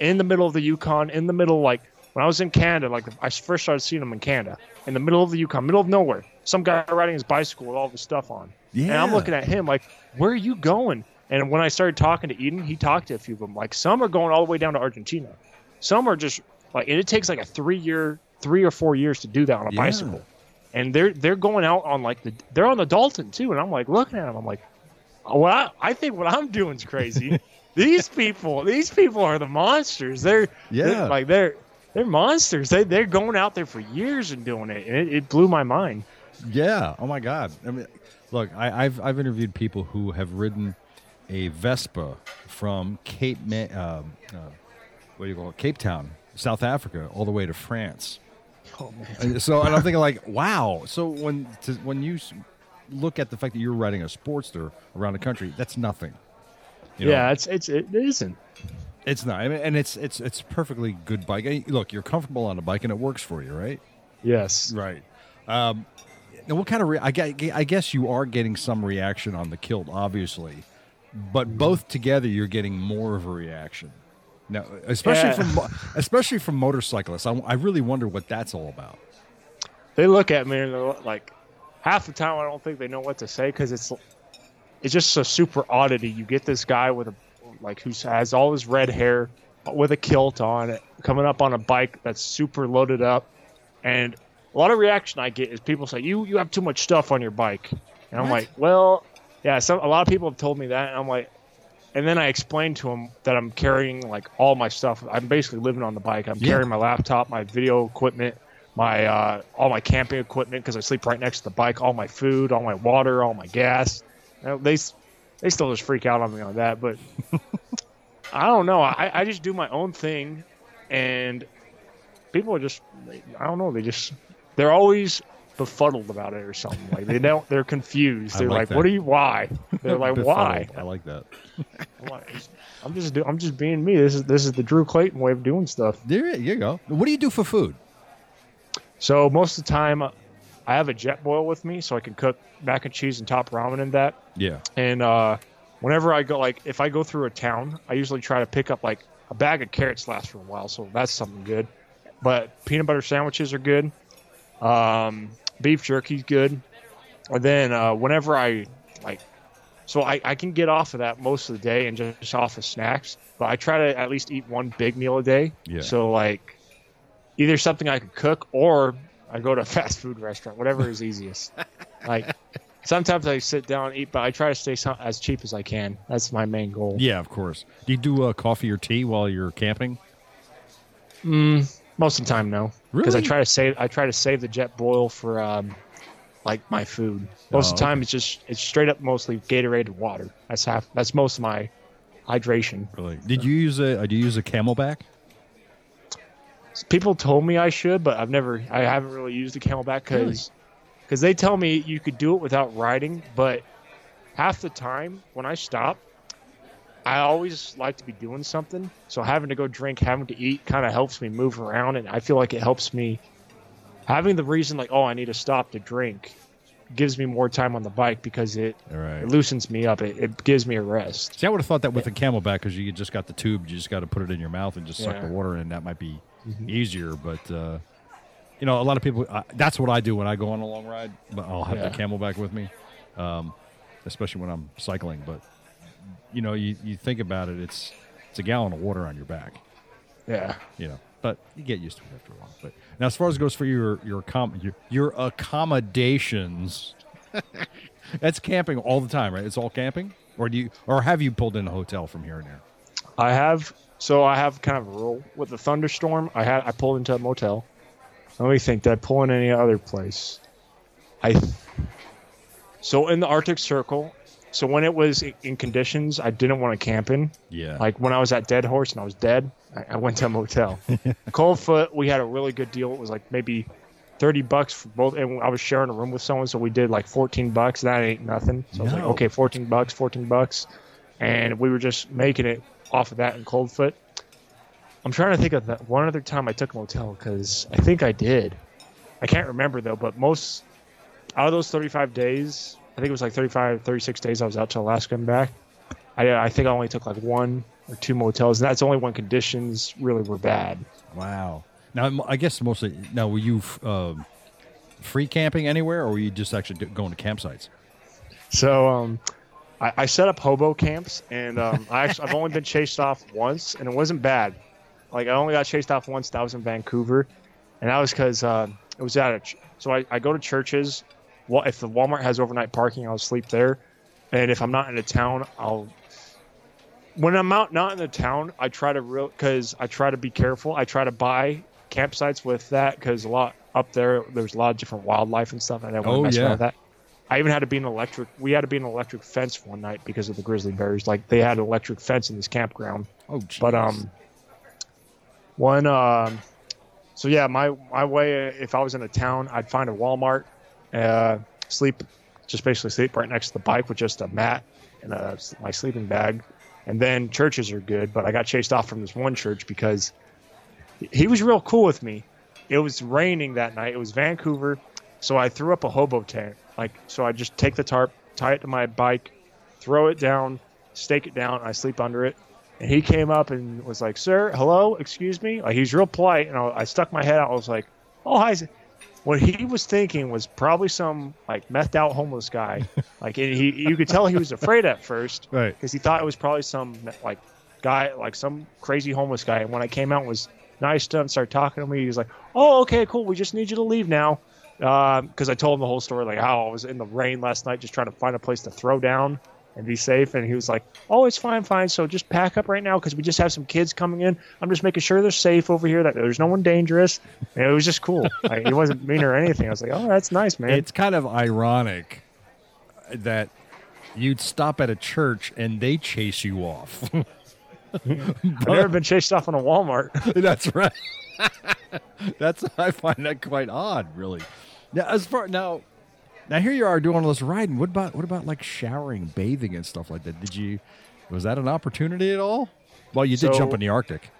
in the middle of the Yukon, in the middle, like when I was in Canada, like I first started seeing them in Canada, in the middle of the Yukon, middle of nowhere. Some guy riding his bicycle with all this stuff on. Yeah. And I'm looking at him like, where are you going? And when I started talking to Eden, he talked to a few of them. Like some are going all the way down to Argentina. Some are just like, and it takes like a three year, three or four years to do that on a Yeah. bicycle. And they're they're going out on like the they're on the Dalton too. And I'm like looking at them, I'm like, what I, I think what I'm doing is crazy. these people, these people are the monsters. They're Yeah. they're- like they're they're monsters. They they're going out there for years and doing it, and it, it blew my mind. Yeah. Oh my God. I mean, look, I, I've I've interviewed people who have ridden a Vespa from Cape Ma- um, uh, what do you call it? Cape Town, South Africa, all the way to France. Oh And so and I'm thinking like, wow. So when to, when you look at the fact that you're riding a Sportster around the country, that's nothing. You know, yeah, it's it's it isn't. it's not. I mean, and it's it's it's perfectly good bike. Look, you're comfortable on a bike, and it works for you, right? Yes, Right. Um, now, what kind of? Re- I, I guess you are getting some reaction on the kilt, obviously, but both together, you're getting more of a reaction. Now, especially Yeah. from especially from motorcyclists, I, I really wonder what that's all about. they look at me and they're like, half the time I don't think they know what to say because it's it's just a super oddity. You get this guy with a like who has all his red hair with a kilt on it, coming up on a bike that's super loaded up, and a lot of reaction I get is people say you you have too much stuff on your bike, and I'm What? like, well, yeah, some a lot of people have told me that, and I'm like. And then I explained to them that I'm carrying like all my stuff. I'm basically living on the bike. I'm Yeah. carrying my laptop, my video equipment, my uh, all my camping equipment because I sleep right next to the bike. All my food, all my water, all my gas. You know, they they still just freak out on me on that, but I don't know. I, I just do my own thing, and people are just I don't know. They just they're always befuddled about it or something. Like they don't, they're confused. They're like like, "What are you? Why?" They're like, "Why?" I like that. I'm, I'm just, do, I'm just being me. This is this is the Drew Clayton way of doing stuff. There you go. What do you do for food? So most of the time, I have a Jetboil with me, so I can cook mac and cheese and top ramen in that. Yeah. And uh, whenever I go, like if I go through a town, I usually try to pick up like a bag of carrots lasts for a while, so that's something good. But peanut butter sandwiches are good. Um, beef jerky's good. And then uh, whenever I like, so I, I can get off of that most of the day and just off of snacks. But I try to at least eat one big meal a day. Yeah. So like, either something I could cook or I go to a fast food restaurant, whatever is easiest. like sometimes I sit down and eat, but I try to stay so- as cheap as I can. That's my main goal. Yeah, of course. Do you do uh, coffee or tea while you're camping? Mm, Most of the time, no, because I try to save. I try to save the Jetboil for um, like my food. Most Oh, of the time, it's just it's straight up mostly Gatorade and water. That's half. That's most of my hydration. Really? Did you use a? uh, Do you use a CamelBak? People told me I should, but I've never. I haven't really used the CamelBak because because they tell me you could do it without riding, but half the time when I stop, I always like to be doing something. So having to go drink, having to eat, kind of helps me move around, and I feel like it helps me. Having the reason like, oh, I need to stop to drink, gives me more time on the bike because it, right. it loosens me up. It, it gives me a rest. See, I would have thought that with a CamelBak because you just got the tube, you just got to put it in your mouth and just suck Yeah. Mm-hmm. the water in. That might be easier, but uh, you know, a lot of people. Uh, that's what I do when I go on a long ride. But I'll have the Yeah. CamelBak with me, um, especially when I'm cycling. But you know, you, you think about it, it's it's a gallon of water on your back. Yeah. you know. But you get used to it after a while. But now, as far as it goes for your your accom- your, your accommodations, that's camping all the time, right? It's all camping, or do you, or have you pulled in a hotel from here and there? I have so I have kind of a rule with the thunderstorm. I had I pulled into a motel. Let me think. Did I pull in any other place? I so in the Arctic Circle. So when it was in conditions I didn't want to camp in, Yeah, like when I was at Deadhorse and I was dead, I, I went to a motel. Coldfoot, we had a really good deal. It was like maybe thirty bucks for both, and I was sharing a room with someone, so we did like fourteen bucks. That ain't nothing. So I was like, okay, fourteen bucks, fourteen bucks, and we were just making it off of that in Coldfoot. I'm trying to think of that one other time I took a motel because I think I did. I can't remember though, but most out of those 35 days, I think it was like 35, 36 days I was out to Alaska and back. I, I think I only took like one or two motels, and that's only when conditions really were bad. wow. Now, I guess mostly. Now, were you um, free camping anywhere, or were you just actually going to campsites? So um, I, I set up hobo camps, and um, I actually, I've only been chased off once, and it wasn't bad. Like I only got chased off once. That was in Vancouver, and that was because uh, it was at a. Ch- so I, I go to churches. Well, if the Walmart has overnight parking, I'll sleep there, and if I'm not in a town, I'll. When I'm out not in the town, I try to real because I try to be careful. I try to buy campsites with that because a lot up there, there's a lot of different wildlife and stuff, and I don't want Oh, to mess yeah. around with that. I even had to be an electric. We had to be an electric fence one night because of the grizzly bears. Like they had an electric fence in this campground. Oh, geez. But um, one um, so yeah, my my way if I was in a town, I'd find a Walmart, uh, sleep, just basically sleep right next to the bike with just a mat and a, my sleeping bag, and then churches are good. But I got chased off from this one church because he was real cool with me. It was raining that night. It was Vancouver, so I threw up a hobo tent. Like so, I just take the tarp, tie it to my bike, throw it down, stake it down, I sleep under it. And he came up and was like, "Sir, hello, excuse me." Like he's real polite, and I, I stuck my head out. I was like, "Oh, hi." What he was thinking was probably some like methed out homeless guy. like he, you could tell he was afraid at first right. because he thought it was probably some like guy, like some crazy homeless guy. And when I came out and was nice to him, started talking to me, he was like, "Oh, okay, cool. We just need you to leave now." Um, because I told him the whole story, like how I was in the rain last night, just trying to find a place to throw down and be safe. And he was like, "Oh, it's fine, fine. So just pack up right now because we just have some kids coming in. I'm just making sure they're safe over here. That there's no one dangerous." And it was just cool. Like, he wasn't mean or anything. I was like, "Oh, that's nice, man." It's kind of ironic that you'd stop at a church and they chase you off. I've never been chased off on a Walmart. That's right. That's I find that quite odd, really. Now, as far now, now here you are doing all this riding. What about what about like showering, bathing, and stuff like that? Did you was that an opportunity at all? Well, you did So- jump in the Arctic.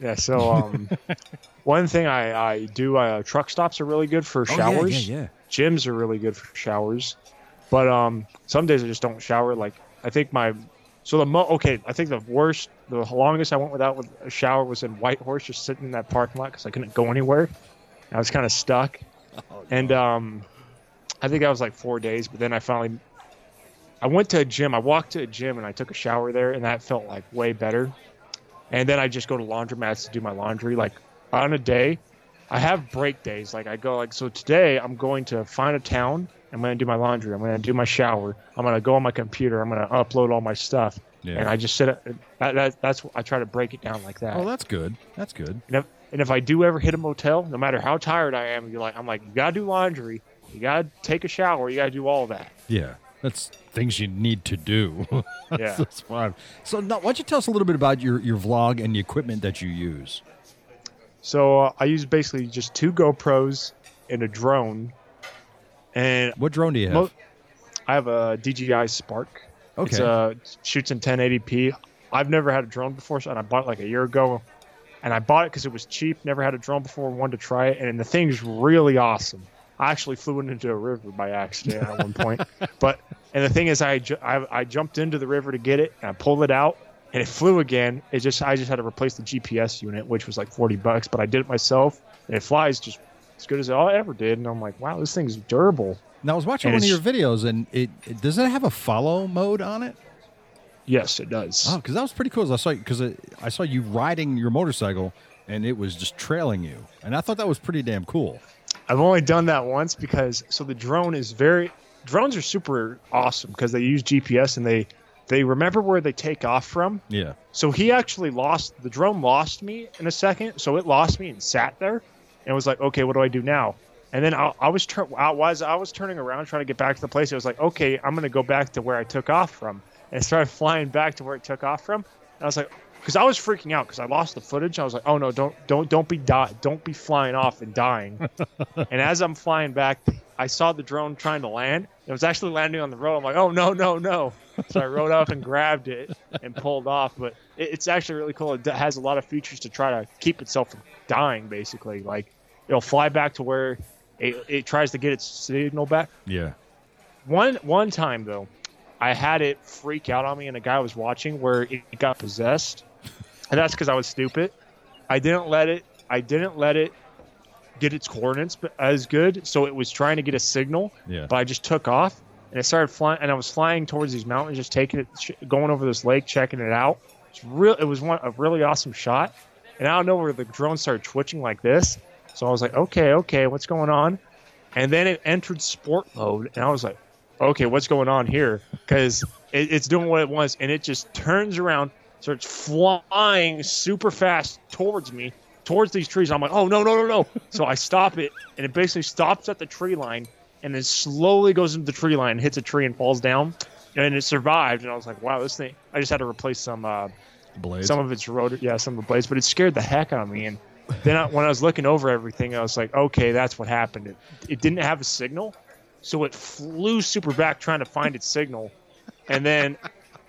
Yeah. So um, one thing I, I do uh, truck stops are really good for Oh, yeah, showers. yeah, yeah. Gyms are really good for showers, but um, some days I just don't shower. Like I think my so the mo okay. I think the worst, the longest I went without with a shower was in Whitehorse, just sitting in that parking lot because I couldn't go anywhere. I was kind of stuck, and um, I think I was like four days. But then I finally, I went to a gym. I walked to a gym and I took a shower there, and that felt like way better. And then I just go to laundromats to do my laundry. Like on a day, I have break days. Like I go like so today I'm going to find a town. I'm going to do my laundry. I'm going to do my shower. I'm going to go on my computer. I'm going to upload all my stuff. Yeah. And I just sit. That, that, that's I try to break it down like that. Oh, that's good. That's good. And if, and if I do ever hit a motel, no matter how tired I am, you're like I'm like you gotta do laundry, you gotta take a shower, you gotta do all that. Yeah, that's things you need to do. Yeah. that's fine. So, now, why don't you tell us a little bit about your your vlog and the equipment that you use? So uh, I use basically just two GoPros and a drone, and What drone do you have? Mo- I have a DJI Spark. Okay. It's uh shoots in 1080p. I've never had a drone before, so and I bought it like a year ago, and I bought it because it was cheap. Never had a drone before, wanted to try it, and the thing's really awesome. I actually flew it into a river by accident at one point, but and the thing is, I, ju- I I jumped into the river to get it, and I pulled it out, and it flew again. It just I just had to replace the GPS unit, which was like 40 bucks, but I did it myself, and it flies just as good as I ever did. And I'm like, wow, this thing's durable. now, I was watching and one of your videos, and it, it does it have a follow mode on it? Yes, it does. Oh, because that was pretty cool. I saw because I saw you riding your motorcycle, and it was just trailing you, and I thought that was pretty damn cool. I've only done that once because so the drone is very drones are super awesome because they use GPS and they they remember where they take off from. Yeah. So he actually lost the drone lost me in a second. So it lost me and sat there and was like, okay, what do I do now? And then I, I was tur- I was I was turning around trying to get back to the place. It was like, okay, I'm gonna go back to where I took off from, and I started flying back to where it took off from. And I was like, because I was freaking out because I lost the footage. I was like, oh no, don't don't don't be die, don't be flying off and dying. and as I'm flying back, I saw the drone trying to land. It was actually landing on the road. I'm like, oh no no no! So I rode up and grabbed it and pulled off. But it, it's actually really cool. It has a lot of features to try to keep itself from dying. Basically, like it'll fly back to where it, it tries to get its signal back. Yeah. One one time though, I had it freak out on me, and a guy was watching where it got possessed, and that's because I was stupid. I didn't let it. I didn't let it get its coordinates as good, so it was trying to get a signal. Yeah. But I just took off, and it started flying, and I was flying towards these mountains, just taking it, going over this lake, checking it out. It's real. It was one a really awesome shot, and I don't know where the drone started twitching like this. So I was like, okay, okay, what's going on? And then it entered sport mode, and I was like, okay, what's going on here? Because it, it's doing what it wants, and it just turns around, starts flying super fast towards me, towards these trees. I'm like, oh no, no, no, no! So I stop it, and it basically stops at the tree line, and then slowly goes into the tree line, hits a tree, and falls down. And it survived, and I was like, wow, this thing. I just had to replace some uh, Blades. some of its rotor, yeah, some of the blades, but it scared the heck out of me. And then I, when I was looking over everything, I was like, okay, that's what happened. It, it didn't have a signal, so it flew super back trying to find its signal, and then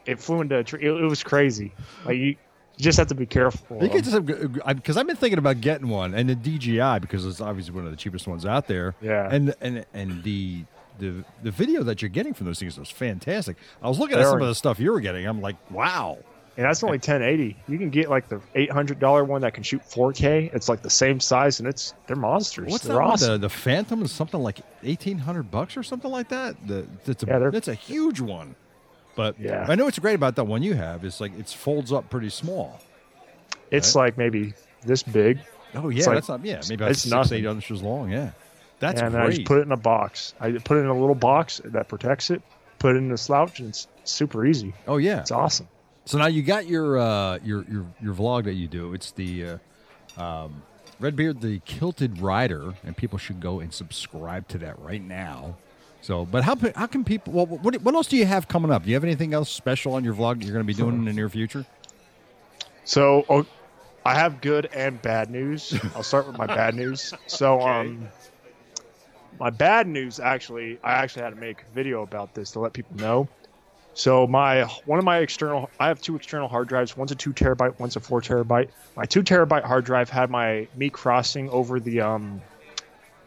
it flew into a tree. It, it was crazy. Like you, you just have to be careful. You could just because I've been thinking about getting one, and the DJI because it's obviously one of the cheapest ones out there. Yeah. and and and the the the video that you're getting from those things was fantastic. I was looking at some are. of the stuff you were getting. I'm like, wow. and that's only 1080. You can get like the $800 one that can shoot 4K. It's like the same size, and it's they're monsters. What's they're that? one? The the Phantom is something like eighteen hundred bucks or something like that. The it's a Yeah, it's a huge one. But Yeah. I know what's great about that one you have is like it folds up pretty small. It's like maybe this big. Oh yeah, like- that's not yeah maybe it's six nothing. eight inches long. Yeah, that's and then I great. just put it in a box. I put it in a little box that protects it. Put it in a slouch, and it's super easy. oh yeah, It's awesome. So now you got your uh, your your your vlog that you do. It's the uh, um, Redbeard, the Kilted Rider, and people should go and subscribe to that right now. So, but how how can people? Well, what what else do you have coming up? Do you have anything else special on your vlog that you're going to be doing in the near future? So oh, I have good and bad news. I'll start with my bad news. So um, my bad news actually, I actually had to make a video about this to let people know. So my one of my external, I have two external hard drives. One's a two terabyte, one's a four terabyte. My two terabyte hard drive had my me crossing over the um,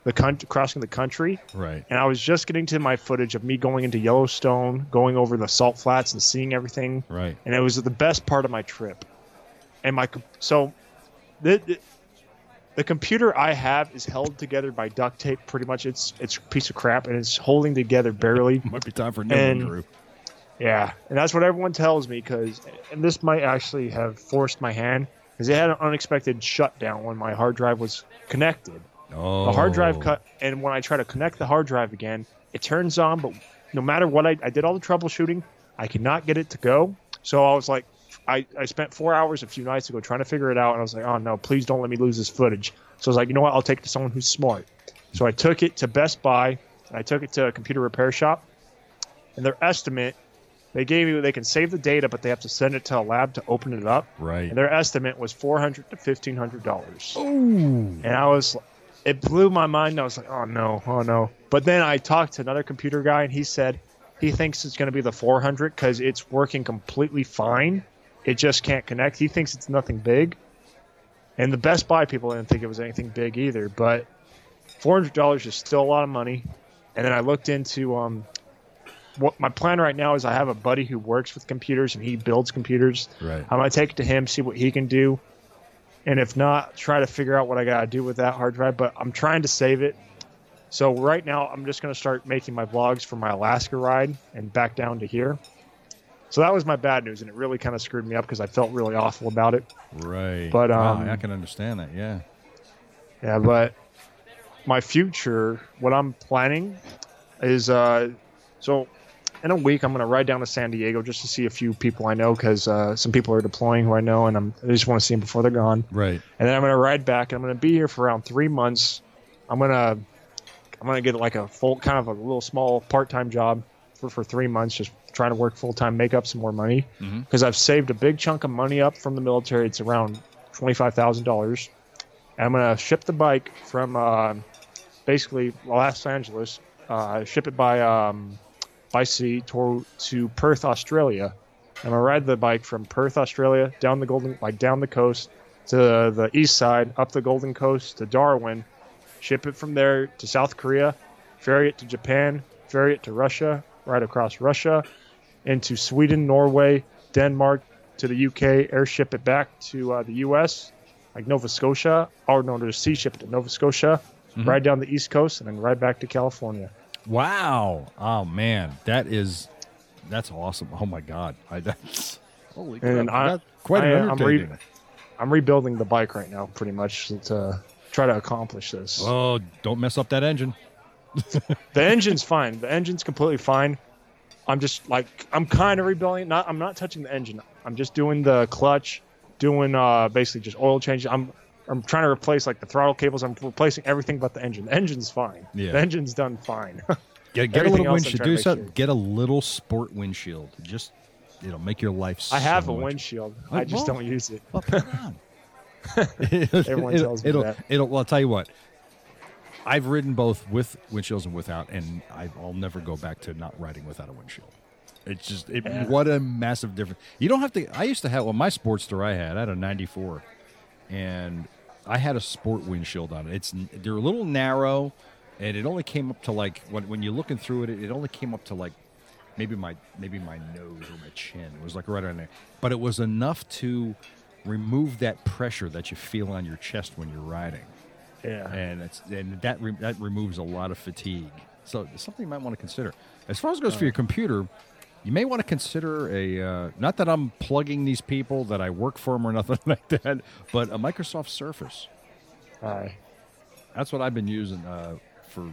the country, crossing the country, Right. and I was just getting to my footage of me going into Yellowstone, going over the salt flats and seeing everything Right. and it was the best part of my trip. And my so the, the the computer I have is held together by duct tape. Pretty much, it's it's a piece of crap, and it's holding together barely. Might be time for a new And- one, Drew. Yeah, and that's what everyone tells me because, and this might actually have forced my hand because it had an unexpected shutdown when my hard drive was connected. Oh. The hard drive oh. cut, and when I try to connect the hard drive again, it turns on, but no matter what I, I did all the troubleshooting, I could not get it to go. So I was like, I, I spent four hours a few nights ago trying to figure it out, and I was like, oh no, please don't let me lose this footage. So I was like, you know what, I'll take it to someone who's smart. So I took it to Best Buy, and I took it to a computer repair shop, and their estimate, they gave me they can save the data, but they have to send it to a lab to open it up, Right. and their estimate was four hundred to fifteen hundred dollars. Ooh. And I was, it blew my mind. I was like, oh no, oh no. But then I talked to another computer guy, and he said he thinks it's going to be the 400 because it's working completely fine. It just can't connect. He thinks it's nothing big. And the Best Buy people didn't think it was anything big either. But $400 is still a lot of money. And then I looked into um, what my plan right now is I have a buddy who works with computers and he builds computers. Right. I'm gonna take it to him, see what he can do, and if not, try to figure out what I gotta do with that hard drive. But I'm trying to save it. So right now, I'm just gonna start making my vlogs for my Alaska ride and back down to here. So that was my bad news, and it really kind of screwed me up because I felt really awful about it. Right. But, Wow, um, I can understand that. Yeah. Yeah, but my future, what I'm planning is uh, so in a week I'm gonna ride down to San Diego just to see a few people I know because uh, some people are deploying who I know, and I'm, I just want to see them before they're gone. Right. and then I'm gonna ride back. and I'm gonna be here for around three months. I'm gonna I'm gonna get like a full kind of a little small part time job for for three months, just trying to work full time, make up some more money because I've saved a big chunk of money up from the military. It's around twenty five thousand dollars, and I'm gonna ship the bike from uh, basically Los Angeles, uh, ship it by um, by sea to to Perth, Australia. I'm gonna ride the bike from Perth, Australia, down the Golden, like down the coast to the east side, up the Golden Coast to Darwin, ship it from there to South Korea, ferry it to Japan, ferry it to Russia, right across Russia, into Sweden, Norway, Denmark, to the UK, airship it back to uh, the US, like Nova Scotia, or no, to sea ship it to Nova Scotia, ride down the East Coast, and then ride back to California. Wow. Oh man, that is that's awesome. Oh my god. I that's holy crap. And I- That's quite I- an I'm re- I'm rebuilding the bike right now, pretty much, to try to accomplish this. oh, don't mess up that engine. The engine's fine. The engine's completely fine. I'm just like I'm kind of rebuilding. Not I'm not touching the engine. I'm just doing the clutch, doing uh basically just oil changes. I'm I'm trying to replace like the throttle cables. I'm replacing everything but the engine. The engine's fine. Yeah. The engine's done fine. Get, get a little windshield. Do something. sure. Get a little sport windshield. Just it'll make your life. I have so a much- windshield. Oh, I just well. don't use it. Well. Everyone it'll, tells me it'll, that. It'll, well, I'll tell you what. I've ridden both with windshields and without, and I, I'll never go back to not riding without a windshield. It's just it, Yeah. what a massive difference. You don't have to. I used to have well, my Sportster I had. I had a '94, and I had a sport windshield on it. It's they're a little narrow, and it only came up to like when when you're looking through it, it only came up to like maybe my maybe my nose or my chin. It was like right on there, but it was enough to remove that pressure that you feel on your chest when you're riding, Yeah. and it's and that re- that removes a lot of fatigue. So something you might want to consider. As far as it goes for uh. your computer, you may want to consider a uh, not that I'm plugging these people that I work for them or nothing like that, but a Microsoft Surface. Aye. That's what I've been using uh, for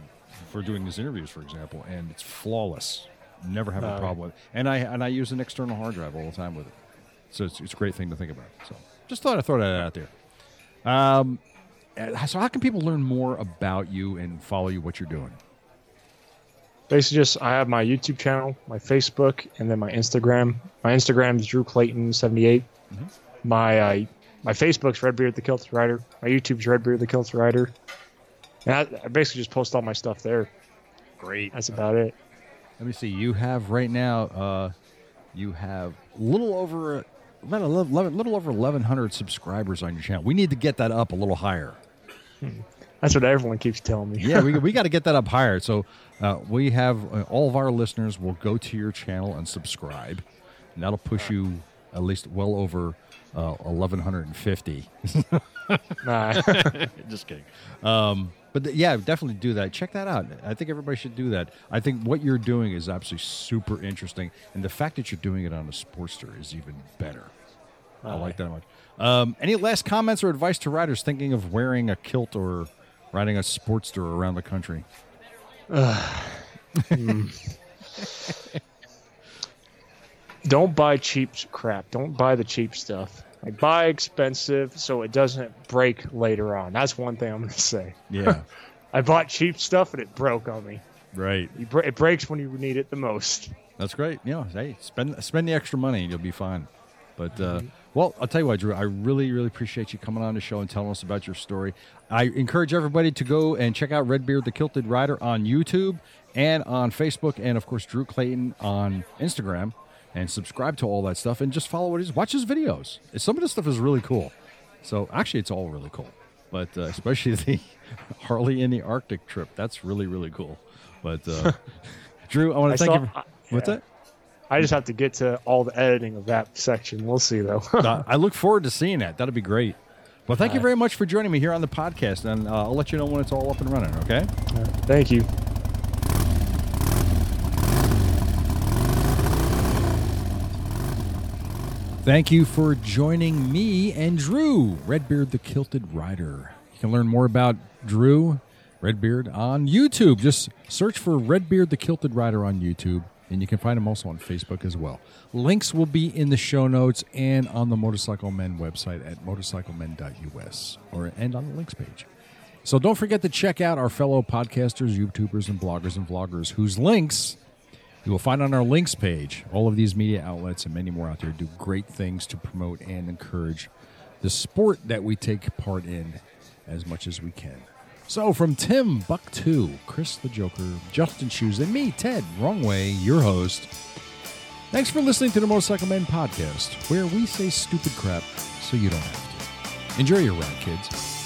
for doing these interviews, for example, and it's flawless. Never have a problem with it. And I and I use an external hard drive all the time with it, so it's, it's a great thing to think about. So just thought I'd throw that out there. Um, uh, so how can people learn more about you and follow you what you're doing? Basically, just I have my YouTube channel, my Facebook, and then my Instagram. My Instagram is Drew Clayton seventy eight. My uh, my Facebook's Redbeard the Kilt Rider. My YouTube's Redbeard the Kilt Rider. And I, I basically just post all my stuff there. Great. That's about it. Let me see. You have right now. Uh, you have a little over about 11, little over eleven hundred subscribers on your channel. We need to get that up a little higher. That's what everyone keeps telling me. yeah, we, we got to get that up higher. So uh, we have uh, all of our listeners will go to your channel and subscribe, and that'll push you at least well over uh, eleven hundred and fifty. Nah. Just kidding. Um, but th- yeah, definitely do that. Check that out. I think everybody should do that. I think what you're doing is absolutely super interesting, and the fact that you're doing it on a Sportster is even better. I like that much. Um, any last comments or advice to riders thinking of wearing a kilt or riding a Sportster around the country? Hmm. don't buy cheap crap. Don't buy the cheap stuff. Like buy expensive so it doesn't break later on. That's one thing I'm gonna say. Yeah, I bought cheap stuff and it broke on me. right. It breaks when you need it the most. That's great. Yeah. hey, spend spend the extra money and you'll be fine. But uh, well, I'll tell you what, Drew. I really, really appreciate you coming on the show and telling us about your story. I encourage everybody to go and check out Redbeard the Kilted Rider on YouTube and on Facebook, and of course Drew Clayton on Instagram, and subscribe to all that stuff and just follow what he's watch his videos. Some of this stuff is really cool. So actually, it's all really cool, but uh, especially the Harley in the Arctic trip. That's really, really cool. But uh, Drew, I want to thank saw- you. For, I- what's yeah. that? I just have to get to all the editing of that section. We'll see though. I look forward to seeing that. That'll be great. Well, thank you very much for joining me here on the podcast, and uh, I'll let you know when it's all up and running. Okay. Thank you. Thank you for joining me and Drew, Redbeard the Kilted Rider. You can learn more about Drew Redbeard on YouTube. Just search for Redbeard the Kilted Rider on YouTube, and you can find them also on Facebook as well. Links will be in the show notes and on the Motorcycle Men website at motorcyclemen.us or and on the links page. So don't forget to check out our fellow podcasters, YouTubers, and bloggers and vloggers whose links you will find on our links page. All of these media outlets and many more out there do great things to promote and encourage the sport that we take part in as much as we can. So, from Tim Buck 2, Chris the Joker, Justin Shoes, and me, Ted Wrong Way, your host, thanks for listening to the Motorcycle Men podcast, where we say stupid crap so you don't have to. Enjoy your ride, kids.